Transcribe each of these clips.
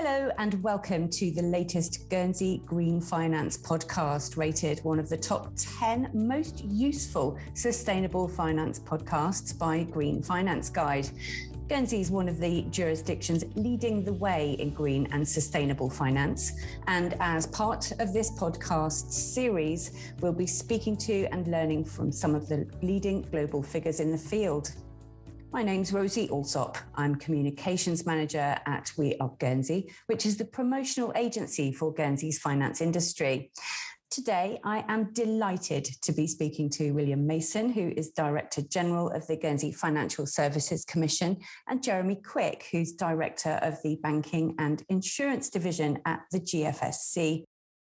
Hello, and welcome to the latest Guernsey Green Finance podcast, rated one of the top 10 most useful sustainable finance podcasts by Green Finance Guide. Guernsey is one of the jurisdictions leading the way in green and sustainable finance. And as part of this podcast series, we'll be speaking to and learning from some of the leading global figures in the field. My name's Rosie Alsop. I'm Communications Manager at We Are Guernsey, which is the promotional agency for Guernsey's finance industry. Today, I am delighted to be speaking to William Mason, who is Director General of the Guernsey Financial Services Commission, and Jeremy Quick, who's Director of the Banking and Insurance Division at the GFSC.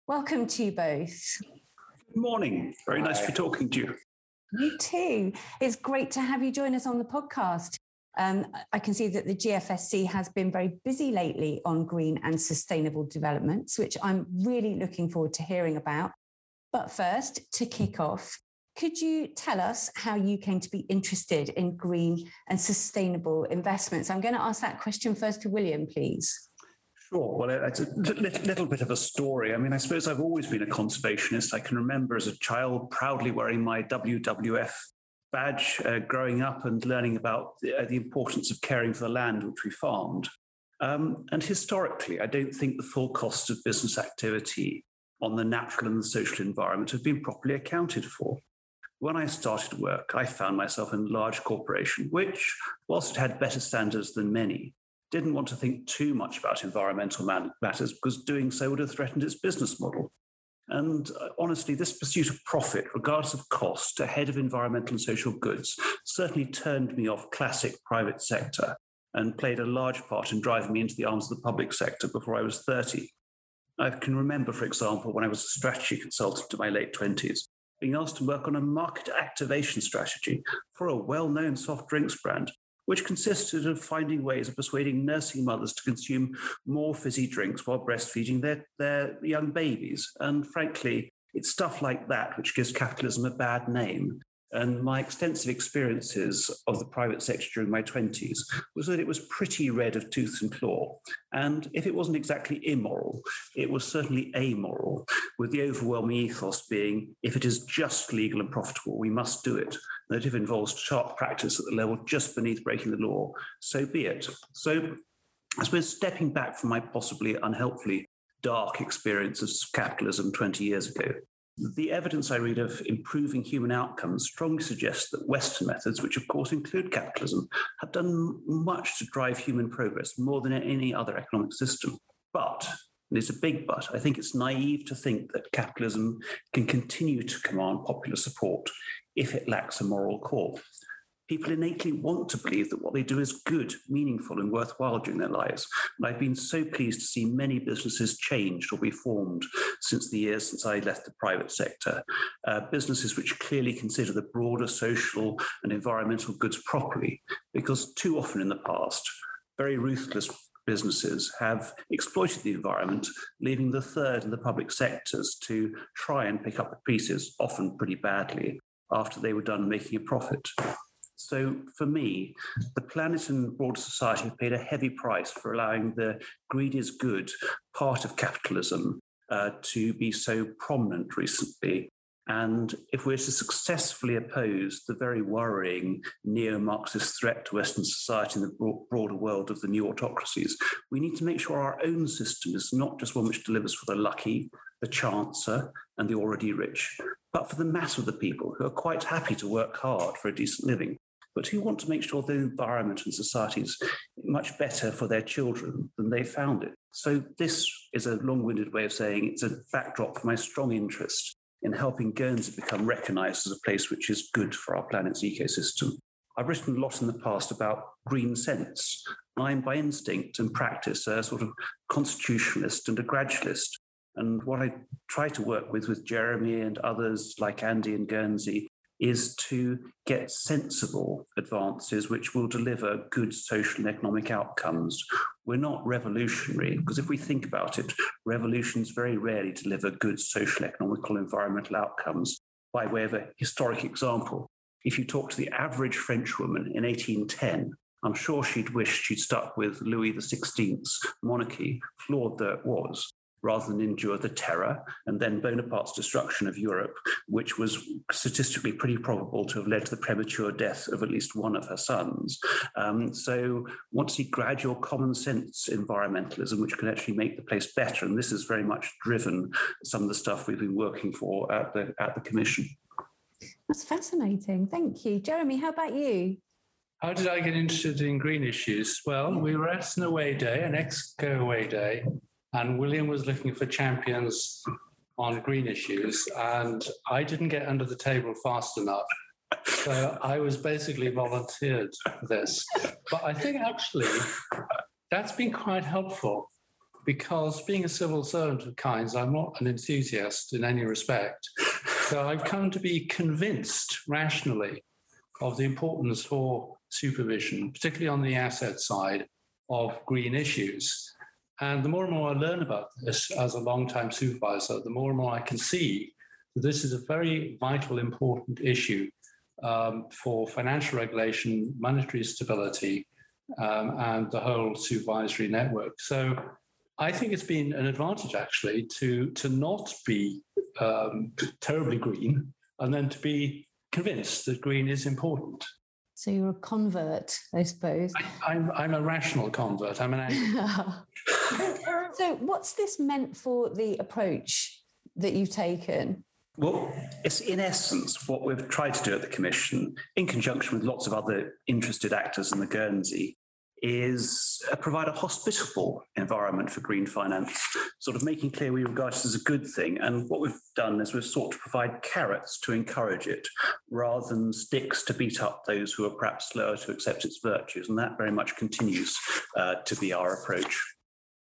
Welcome to you both. Good morning. Very nice to be talking to you. You too. It's great to have you join us on the podcast. Um, I can see that the GFSC has been very busy lately on green and sustainable developments, which I'm really looking forward to hearing about. But first, to kick off, could you tell us how you came to be interested in green and sustainable investments? I'm going to ask that question first to William, please. Sure. Well, it's a little bit of a story. I mean, I suppose I've always been a conservationist. I can remember as a child proudly wearing my WWF badge, uh, growing up and learning about the, uh, the, importance of caring for the land which we farmed. Um, and historically, I don't think the full costs of business activity on the natural and the social environment have been properly accounted for. When I started work, I found myself in a large corporation, which, whilst it had better standards than many, didn't want to think too much about environmental matters because doing so would have threatened its business model. And uh, honestly, this pursuit of profit, regardless of cost, ahead of environmental and social goods, certainly turned me off classic private sector and played a large part in driving me into the arms of the public sector before I was 30. I can remember, for example, when I was a strategy consultant in my late 20s, being asked to work on a market activation strategy for a well known soft drinks brand which consisted of finding ways of persuading nursing mothers to consume more fizzy drinks while breastfeeding their, their young babies. And frankly, it's stuff like that which gives capitalism a bad name. And my extensive experiences of the private sector during my 20s was that it was pretty red of tooth and claw. And if it wasn't exactly immoral, it was certainly amoral, with the overwhelming ethos being if it is just legal and profitable, we must do it. And that if it involves sharp practice at the level just beneath breaking the law, so be it. So I suppose stepping back from my possibly unhelpfully dark experience of capitalism 20 years ago, the evidence I read of improving human outcomes strongly suggests that Western methods, which of course include capitalism, have done much to drive human progress more than any other economic system. But, and it's a big but, I think it's naive to think that capitalism can continue to command popular support if it lacks a moral core people innately want to believe that what they do is good, meaningful, and worthwhile during their lives. And I've been so pleased to see many businesses changed or be formed since the years since I left the private sector. Uh, businesses which clearly consider the broader social and environmental goods properly, because too often in the past, very ruthless businesses have exploited the environment, leaving the third and the public sectors to try and pick up the pieces, often pretty badly, after they were done making a profit. So for me, the planet and broader society have paid a heavy price for allowing the greed is good part of capitalism uh, to be so prominent recently. And if we're to successfully oppose the very worrying neo Marxist threat to Western society in the broader world of the new autocracies, we need to make sure our own system is not just one which delivers for the lucky, the chancer, and the already rich, but for the mass of the people who are quite happy to work hard for a decent living but who want to make sure the environment and society is much better for their children than they found it. So, this is a long winded way of saying it's a backdrop for my strong interest in helping Guernsey become recognized as a place which is good for our planet's ecosystem. I've written a lot in the past about green sense. I'm by instinct and practice a sort of constitutionalist and a gradualist. And what I try to work with with Jeremy and others like Andy and Guernsey is to get sensible advances which will deliver good social and economic outcomes. We're not revolutionary, because if we think about it, revolutions very rarely deliver good social, economical, environmental outcomes. By way of a historic example, if you talk to the average French woman in 1810, I'm sure she'd wish she'd stuck with Louis XVI's monarchy, flawed though it was rather than endure the terror and then Bonaparte's destruction of Europe, which was statistically pretty probable to have led to the premature death of at least one of her sons. Um, so, want to see gradual common sense environmentalism, which can actually make the place better. And this has very much driven some of the stuff we've been working for at the at the Commission. That's fascinating. Thank you. Jeremy, how about you? How did I get interested in green issues? Well, we were at an away day, an ExCo away day, and William was looking for champions on green issues, and I didn't get under the table fast enough. So I was basically volunteered for this. But I think actually that's been quite helpful because being a civil servant of kinds, I'm not an enthusiast in any respect. So I've come to be convinced rationally of the importance for supervision, particularly on the asset side of green issues. And the more and more I learn about this as a long-time supervisor, the more and more I can see that this is a very vital, important issue um, for financial regulation, monetary stability, um, and the whole supervisory network. So I think it's been an advantage actually to to not be um, terribly green and then to be convinced that green is important. So you're a convert, I suppose. I, am I'm, I'm a rational convert. I'm an. so what's this meant for the approach that you've taken? Well, it's in essence what we've tried to do at the Commission, in conjunction with lots of other interested actors in the Guernsey, is provide a hospitable environment for green finance, sort of making clear we regard it as a good thing. And what we've done is we've sought to provide carrots to encourage it rather than sticks to beat up those who are perhaps slower to accept its virtues. And that very much continues uh, to be our approach.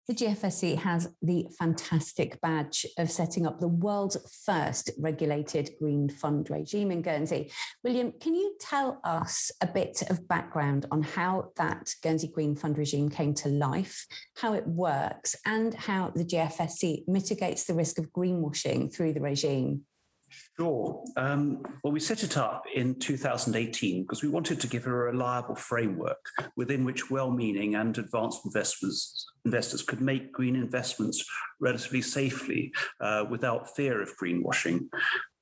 The GFSC has the fantastic badge of setting up the world's first regulated green fund regime in Guernsey. William, can you tell us a bit of background on how that Guernsey Green Fund regime came to life, how it works, and how the GFSC mitigates the risk of greenwashing through the regime? Sure. Um, well, we set it up in 2018 because we wanted to give a reliable framework within which well meaning and advanced investors, investors could make green investments relatively safely uh, without fear of greenwashing.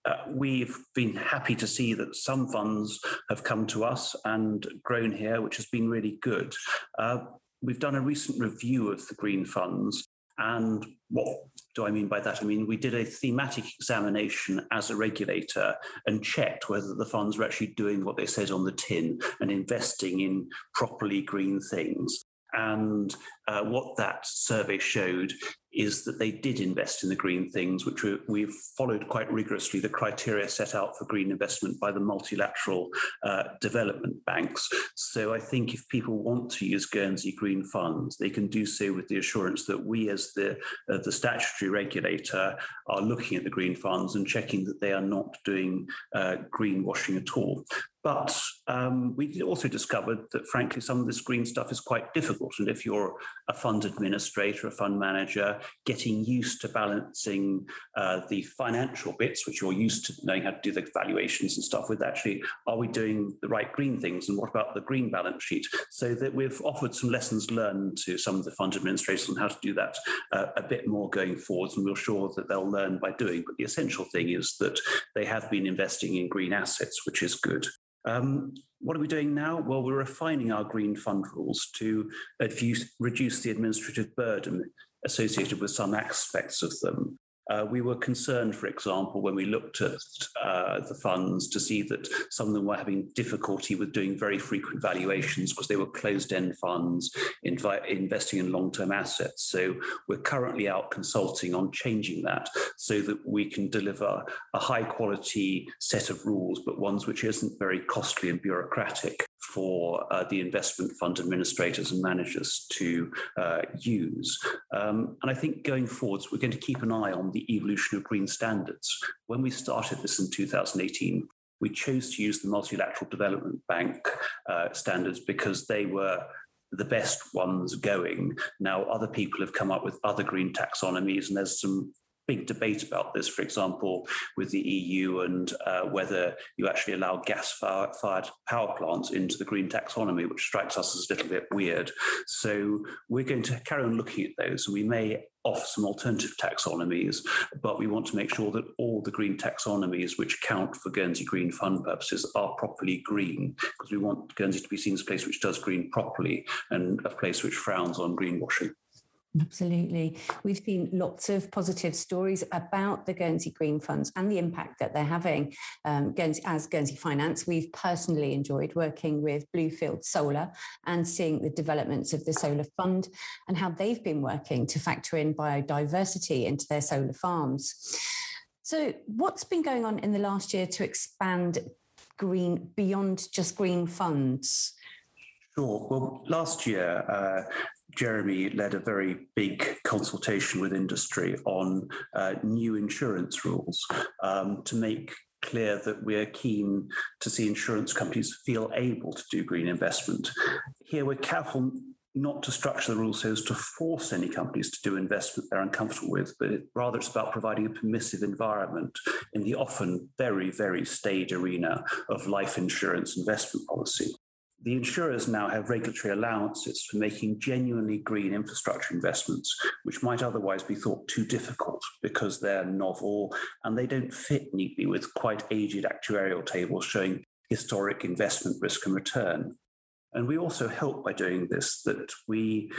Uh, we've been happy to see that some funds have come to us and grown here, which has been really good. Uh, we've done a recent review of the green funds and what do I mean by that? I mean, we did a thematic examination as a regulator and checked whether the funds were actually doing what they said on the tin and investing in properly green things. And uh, what that survey showed is that they did invest in the green things, which we, have followed quite rigorously the criteria set out for green investment by the multilateral uh, development banks. So I think if people want to use Guernsey green funds, they can do so with the assurance that we, as the uh, the statutory regulator, are looking at the green funds and checking that they are not doing uh, greenwashing at all. But um, we also discovered that, frankly, some of this green stuff is quite difficult. And if you're a fund administrator, a fund manager, getting used to balancing uh, the financial bits, which you're used to knowing how to do the valuations and stuff with, actually, are we doing the right green things? And what about the green balance sheet? So that we've offered some lessons learned to some of the fund administrators on how to do that uh, a bit more going forwards. And we're sure that they'll learn by doing. But the essential thing is that they have been investing in green assets, which is good. Um, what are we doing now? Well, we're refining our green fund rules to reduce the administrative burden associated with some aspects of them. Uh, we were concerned, for example, when we looked at uh, the funds to see that some of them were having difficulty with doing very frequent valuations because they were closed end funds invi- investing in long term assets. So we're currently out consulting on changing that so that we can deliver a high quality set of rules, but ones which isn't very costly and bureaucratic for uh, the investment fund administrators and managers to uh, use. Um, and I think going forwards, we're going to keep an eye on the evolution of green standards. When we started this in 2018, we chose to use the Multilateral Development Bank uh, standards because they were the best ones going. Now, other people have come up with other green taxonomies, and there's some big debate about this, for example, with the EU and uh, whether you actually allow gas fired power plants into the green taxonomy, which strikes us as a little bit weird. So we're going to carry on looking at those. We may offer some alternative taxonomies, but we want to make sure that all the green taxonomies which count for Guernsey Green Fund purposes are properly green, because we want Guernsey to be seen as a place which does green properly and a place which frowns on greenwashing. Absolutely. We've seen lots of positive stories about the Guernsey Green Funds and the impact that they're having. Um, Guernsey, as Guernsey Finance, we've personally enjoyed working with Bluefield Solar and seeing the developments of the solar fund and how they've been working to factor in biodiversity into their solar farms. So, what's been going on in the last year to expand green beyond just green funds? Sure. Well, last year, uh, Jeremy led a very big consultation with industry on uh, new insurance rules um, to make clear that we're keen to see insurance companies feel able to do green investment. Here, we're careful not to structure the rules so as to force any companies to do investment they're uncomfortable with, but it, rather it's about providing a permissive environment in the often very, very staid arena of life insurance investment policy the insurers now have regulatory allowances for making genuinely green infrastructure investments, which might otherwise be thought too difficult because they're novel and they don't fit neatly with quite aged actuarial tables showing historic investment risk and return. And we also help by doing this that we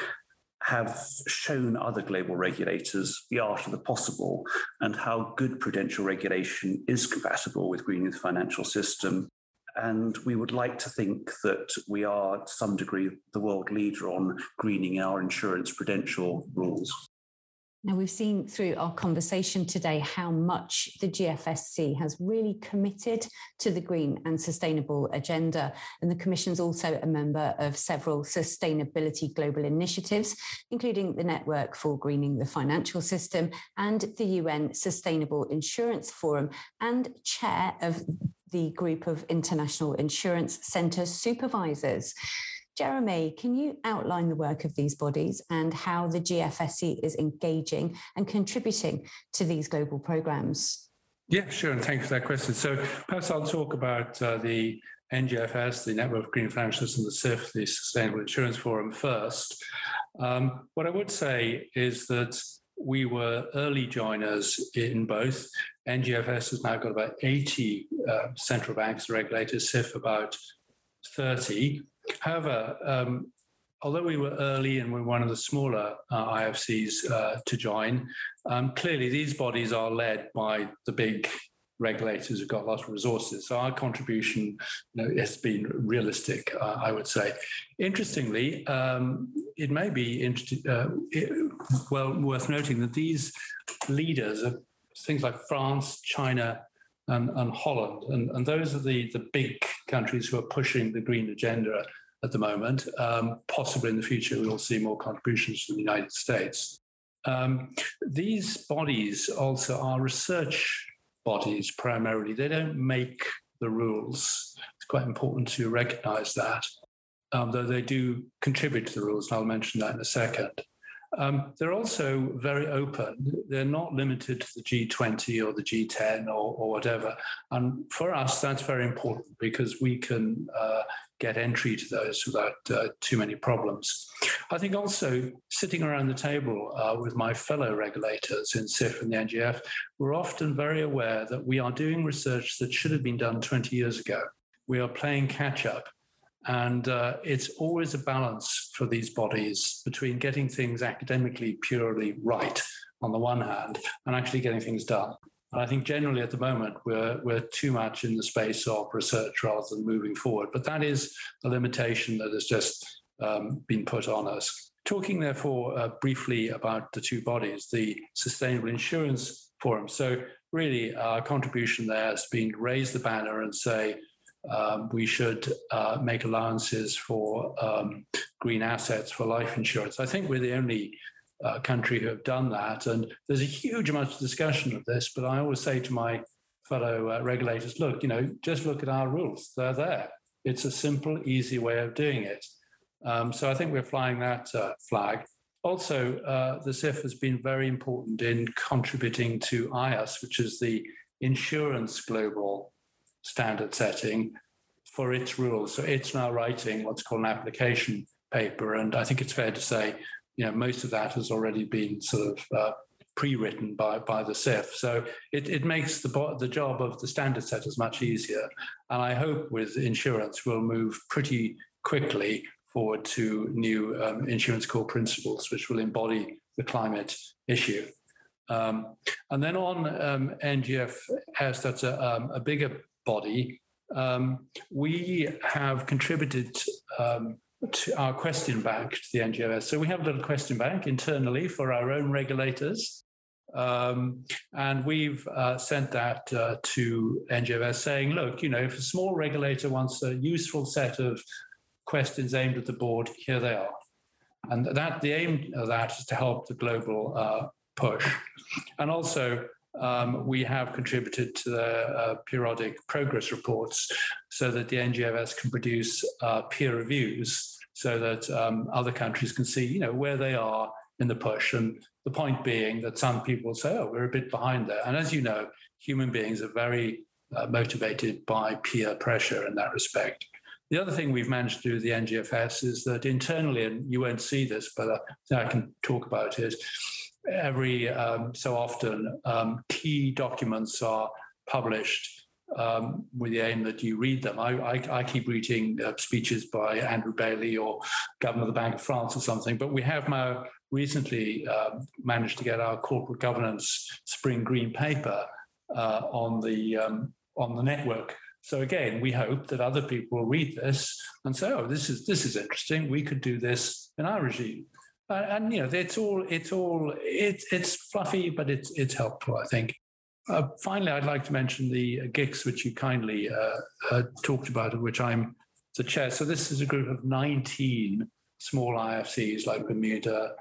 have shown other global regulators the art of the possible and how good prudential regulation is compatible with greening the financial system and we would like to think that we are, to some degree, the world leader on greening our insurance prudential rules. Now, we've seen through our conversation today how much the GFSC has really committed to the green and sustainable agenda. And the Commission's also a member of several sustainability global initiatives, including the Network for Greening the Financial System and the UN Sustainable Insurance Forum, and chair of the group of international insurance centre supervisors. Jeremy, can you outline the work of these bodies and how the GFSC is engaging and contributing to these global programs? Yeah, sure. And thank you for that question. So perhaps I'll talk about uh, the NGFS, the Network of Green Financials, and the SIF, the Sustainable Insurance Forum first. Um, what I would say is that we were early joiners in both. NGFS has now got about 80 uh, central banks regulators, SIF about 30. However, um, although we were early and we're one of the smaller uh, IFCs uh, to join, um, clearly these bodies are led by the big regulators who've got lots of resources. So our contribution you know, has been realistic, uh, I would say. Interestingly, um, it may be interesting, uh, well worth noting that these leaders are things like France, China, and, and Holland, and, and those are the the big countries who are pushing the green agenda at the moment. Um, possibly in the future, we will see more contributions from the United States. Um, these bodies also are research bodies primarily. They don't make the rules. It's quite important to recognize that, um, though they do contribute to the rules, and I'll mention that in a second. Um, they're also very open. They're not limited to the G20 or the G10 or, or whatever. And for us, that's very important because we can uh, get entry to those without uh, too many problems. I think also sitting around the table uh, with my fellow regulators in SIF and the NGF, we're often very aware that we are doing research that should have been done 20 years ago. We are playing catch up and uh, it's always a balance for these bodies between getting things academically purely right on the one hand and actually getting things done. And I think generally at the moment we're, we're too much in the space of research rather than moving forward. But that is a limitation that has just um, been put on us. Talking therefore uh, briefly about the two bodies, the Sustainable Insurance Forum. So really our contribution there has been to raise the banner and say, um, we should uh, make allowances for um, green assets for life insurance. I think we're the only uh, country who have done that. And there's a huge amount of discussion of this, but I always say to my fellow uh, regulators, look, you know, just look at our rules. They're there. It's a simple, easy way of doing it. Um, so I think we're flying that uh, flag. also, uh, the SIF has been very important in contributing to IAS, which is the insurance global standard setting for its rules. So it's now writing what's called an application paper. And I think it's fair to say, you know, most of that has already been sort of uh, pre-written by, by the SIF. So it, it makes the, the job of the standard setters much easier. And I hope with insurance we'll move pretty quickly forward to new um, insurance core principles, which will embody the climate issue. Um, and then on um, NGFS, that's a, um, a bigger body, um, we have contributed um, to our question bank to the NGFS. So we have a little question bank internally for our own regulators. Um, and we've uh, sent that uh, to NGFS saying, look, you know, if a small regulator wants a useful set of questions aimed at the board, here they are. And that the aim of that is to help the global uh, push. And also, um, we have contributed to the uh, periodic progress reports so that the NGFS can produce uh, peer reviews so that um, other countries can see, you know, where they are in the push. And the point being that some people say, oh, we're a bit behind there. And as you know, human beings are very uh, motivated by peer pressure in that respect. The other thing we've managed to do with the NGFS is that internally, and you won't see this, but uh, I can talk about it, every um, so often, um, key documents are published um, with the aim that you read them. I, I, I keep reading uh, speeches by Andrew Bailey or Governor of the Bank of France or something, but we have now recently um, managed to get our corporate governance spring green paper uh, on the um, on the network so again, we hope that other people will read this and say, "Oh, this is this is interesting. We could do this in our regime." Uh, and you know, it's all it's all it's it's fluffy, but it's it's helpful. I think. Uh, finally, I'd like to mention the GICS, which you kindly uh, uh, talked about, which I'm the chair. So this is a group of 19 small IFCs like Bermuda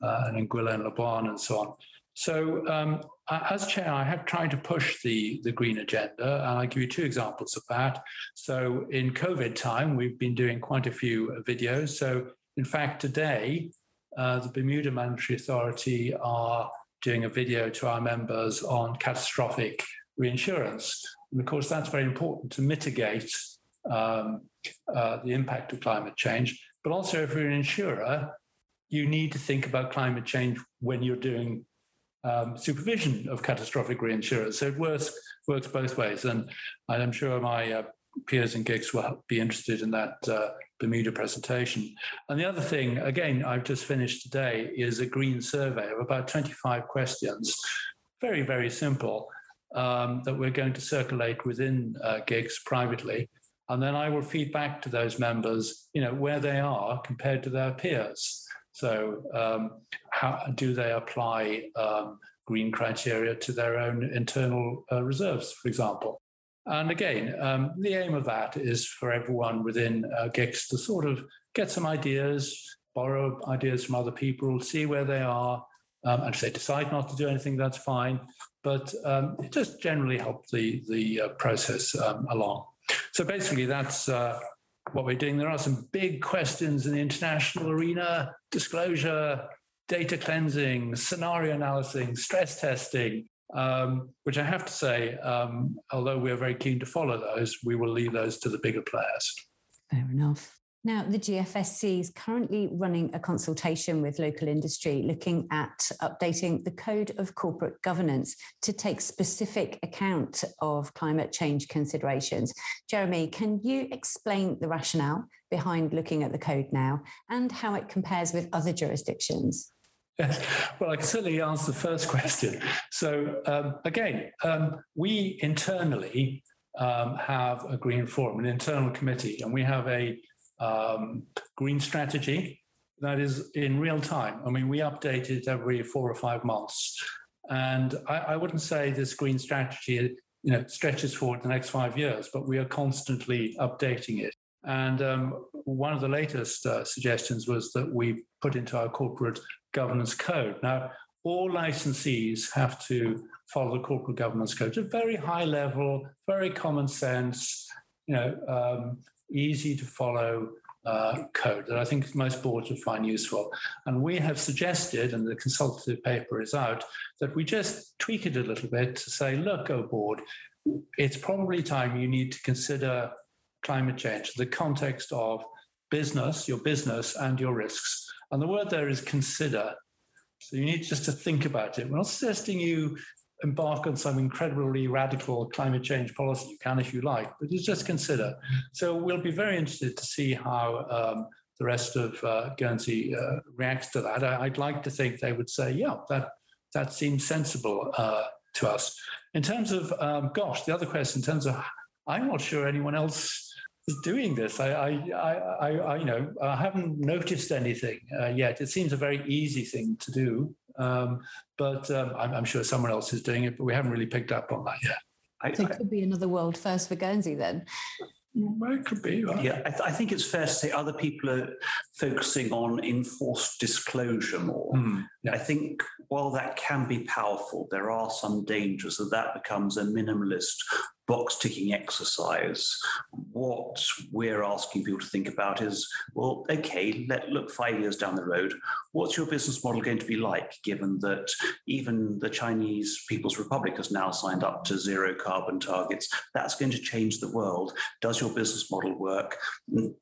uh, and Anguilla and Labuan and so on. So um, as chair, I have tried to push the, the green agenda, and I'll give you two examples of that. So in COVID time, we've been doing quite a few videos. So in fact, today, uh, the Bermuda Monetary Authority are doing a video to our members on catastrophic reinsurance. And of course, that's very important to mitigate um, uh, the impact of climate change. But also, if you're an insurer, you need to think about climate change when you're doing um, supervision of catastrophic reinsurance. So it works works both ways, and I'm sure my uh, peers and GICS will be interested in that uh, Bermuda presentation. And the other thing, again, I've just finished today, is a green survey of about 25 questions, very very simple, um, that we're going to circulate within uh, GICS privately. And then I will feed back to those members, you know, where they are compared to their peers. So, um, how do they apply um, green criteria to their own internal uh, reserves, for example? And again, um, the aim of that is for everyone within uh, to sort of get some ideas, borrow ideas from other people, see where they are. Um, and if they decide not to do anything, that's fine. But um, it just generally help the the uh, process um, along. So basically, that's uh, what we're doing. There are some big questions in the international arena disclosure, data cleansing, scenario analysis, stress testing, um, which I have to say, um, although we're very keen to follow those, we will leave those to the bigger players. Fair enough. Now, the GFSC is currently running a consultation with local industry looking at updating the Code of Corporate Governance to take specific account of climate change considerations. Jeremy, can you explain the rationale behind looking at the code now and how it compares with other jurisdictions? Well, I can certainly answer the first question. So, um, again, um, we internally um, have a green forum, an internal committee, and we have a um, green strategy that is in real time. I mean, we update it every four or five months. And I, I wouldn't say this green strategy you know, stretches forward the next five years, but we are constantly updating it. And um, one of the latest uh, suggestions was that we put into our corporate governance code. Now, all licensees have to follow the corporate governance code. It's a very high level, very common sense, you know, um, easy to follow uh, code that I think most boards would find useful. And we have suggested, and the consultative paper is out, that we just tweak it a little bit to say, look, go board, it's probably time you need to consider climate change, the context of business, your business, and your risks. And the word there is consider. So you need just to think about it. We're not suggesting you embark on some incredibly radical climate change policy. You can if you like, but just consider. So we'll be very interested to see how um, the rest of uh, Guernsey uh, reacts to that. I, would like to think they would say, yeah, that that seems sensible uh, to us. In terms of, um, gosh, the other question, in terms of, I'm not sure anyone else doing this. I, I, I, I, you know, I haven't noticed anything uh, yet. It seems a very easy thing to do, um, but um, I'm, I'm, sure someone else is doing it. But we haven't really picked up on that yet. I, so it could be another world first for Guernsey then. Well, it could be. Right? Yeah, I, th- I, think it's fair to say other people are focusing on enforced disclosure more. Mm, yeah. I think while that can be powerful, there are some dangers that that becomes a minimalist box ticking exercise. What we're asking people to think about is well, okay, let look five years down the road. What's your business model going to be like, given that even the Chinese People's Republic has now signed up to zero carbon targets? That's going to change the world. Does your business model work?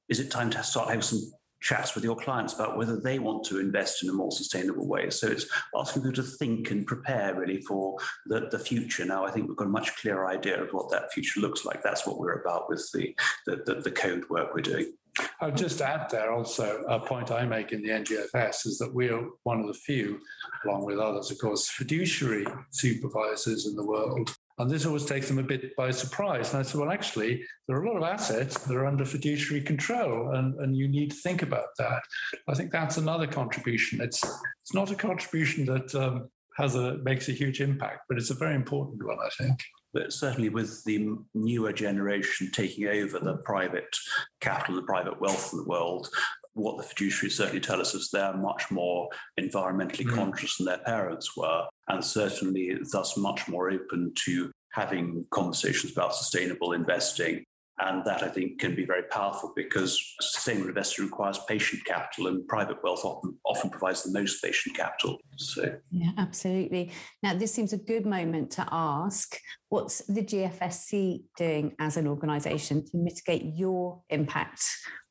Is it time to start having some chats with your clients about whether they want to invest in a more sustainable way. So it's asking people to think and prepare really for the, the future. Now, I think we've got a much clearer idea of what that future looks like. That's what we're about with the, the, the, the code work we're doing. I'll just add there also a point I make in the NGFS is that we're one of the few, along with others, of course, fiduciary supervisors in the world and this always takes them a bit by surprise. And I said, well, actually, there are a lot of assets that are under fiduciary control, and, and you need to think about that. I think that's another contribution. It's it's not a contribution that um, has a makes a huge impact, but it's a very important one, I think. But certainly, with the newer generation taking over the private capital, the private wealth of the world, what the fiduciaries certainly tell us is they're much more environmentally mm. conscious than their parents were, and certainly thus much more open to having conversations about sustainable investing. And that I think can be very powerful because sustainable investing requires patient capital, and private wealth often, often provides the most patient capital. So, yeah, absolutely. Now, this seems a good moment to ask what's the GFSC doing as an organisation to mitigate your impact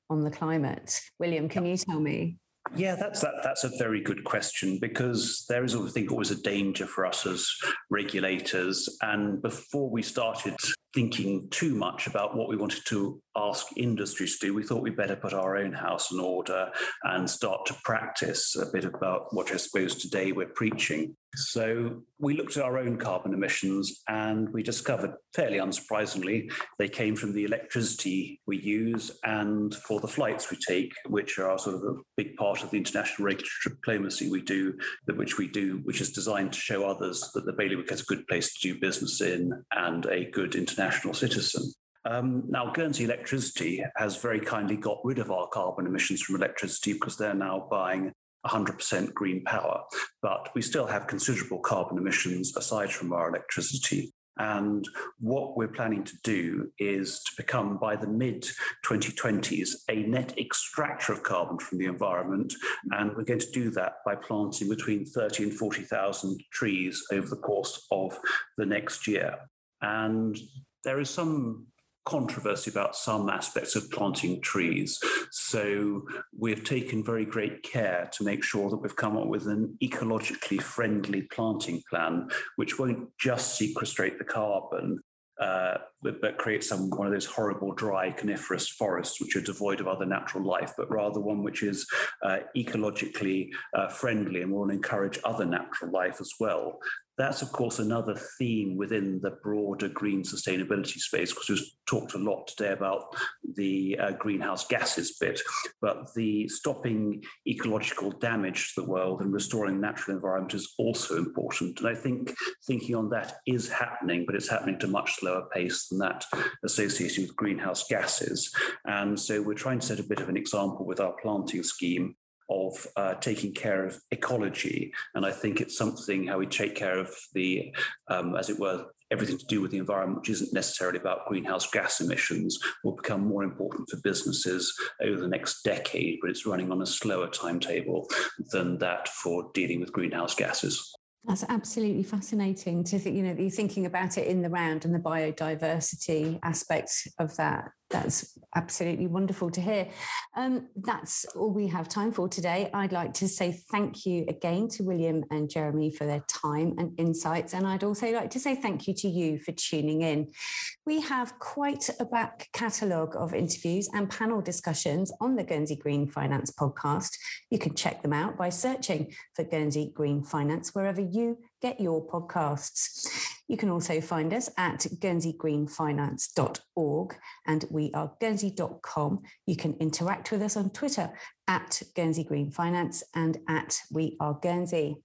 on the climate. William, can you tell me? Yeah, that's that. That's a very good question because there is, I think, always a danger for us as regulators. And before we started thinking too much about what we wanted to ask industries to do, we thought we'd better put our own house in order and start to practice a bit about what I suppose today we're preaching. So we looked at our own carbon emissions and we discovered, fairly unsurprisingly, they came from the electricity we use and for the flights we take, which are sort of a big part of the international regulatory diplomacy we do, which we do, which is designed to show others that the bailiwick is a good place to do business in and a good international citizen. Um, now, Guernsey Electricity has very kindly got rid of our carbon emissions from electricity because they're now buying 100% green power. But we still have considerable carbon emissions aside from our electricity. And what we're planning to do is to become, by the mid 2020s, a net extractor of carbon from the environment. And we're going to do that by planting between 30 and 40,000 trees over the course of the next year. And there is some controversy about some aspects of planting trees. So we've taken very great care to make sure that we've come up with an ecologically friendly planting plan, which won't just sequestrate the carbon, uh, but, but create some one of those horrible dry coniferous forests which are devoid of other natural life, but rather one which is uh, ecologically uh, friendly and will encourage other natural life as well. That's, of course, another theme within the broader green sustainability space, because we've talked a lot today about the uh, greenhouse gases bit, but the stopping ecological damage to the world and restoring natural environment is also important. And I think thinking on that is happening, but it's happening to a much slower pace than that associated with greenhouse gases. And so we're trying to set a bit of an example with our planting scheme of uh, taking care of ecology. And I think it's something how we take care of the, um, as it were, everything to do with the environment, which isn't necessarily about greenhouse gas emissions, will become more important for businesses over the next decade, but it's running on a slower timetable than that for dealing with greenhouse gases. That's absolutely fascinating to think, you know, you're thinking about it in the round and the biodiversity aspect of that that's absolutely wonderful to hear. Um, that's all we have time for today. I'd like to say thank you again to William and Jeremy for their time and insights. And I'd also like to say thank you to you for tuning in. We have quite a back catalogue of interviews and panel discussions on the Guernsey Green Finance podcast. You can check them out by searching for Guernsey Green Finance wherever you get your podcasts. You can also find us at guernseygreenfinance.org and we are guernsey.com. You can interact with us on Twitter at Guernsey Green Finance and at We Are Guernsey.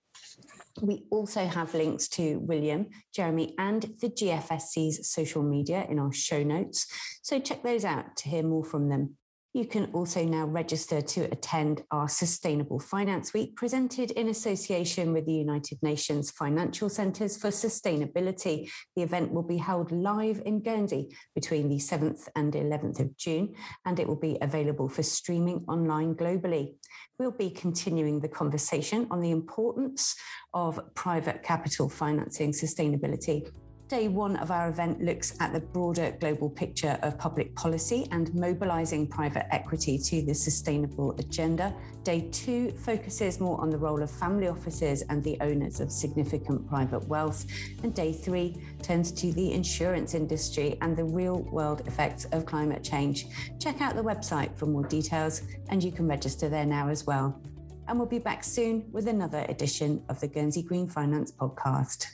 We also have links to William, Jeremy, and the GFSC's social media in our show notes. So check those out to hear more from them. You can also now register to attend our Sustainable Finance Week, presented in association with the United Nations Financial Centres for Sustainability. The event will be held live in Guernsey between the 7th and 11th of June, and it will be available for streaming online globally. We'll be continuing the conversation on the importance of private capital financing sustainability Day one of our event looks at the broader global picture of public policy and mobilising private equity to the sustainable agenda. Day two focuses more on the role of family offices and the owners of significant private wealth. And day three turns to the insurance industry and the real world effects of climate change. Check out the website for more details, and you can register there now as well. And we'll be back soon with another edition of the Guernsey Green Finance podcast.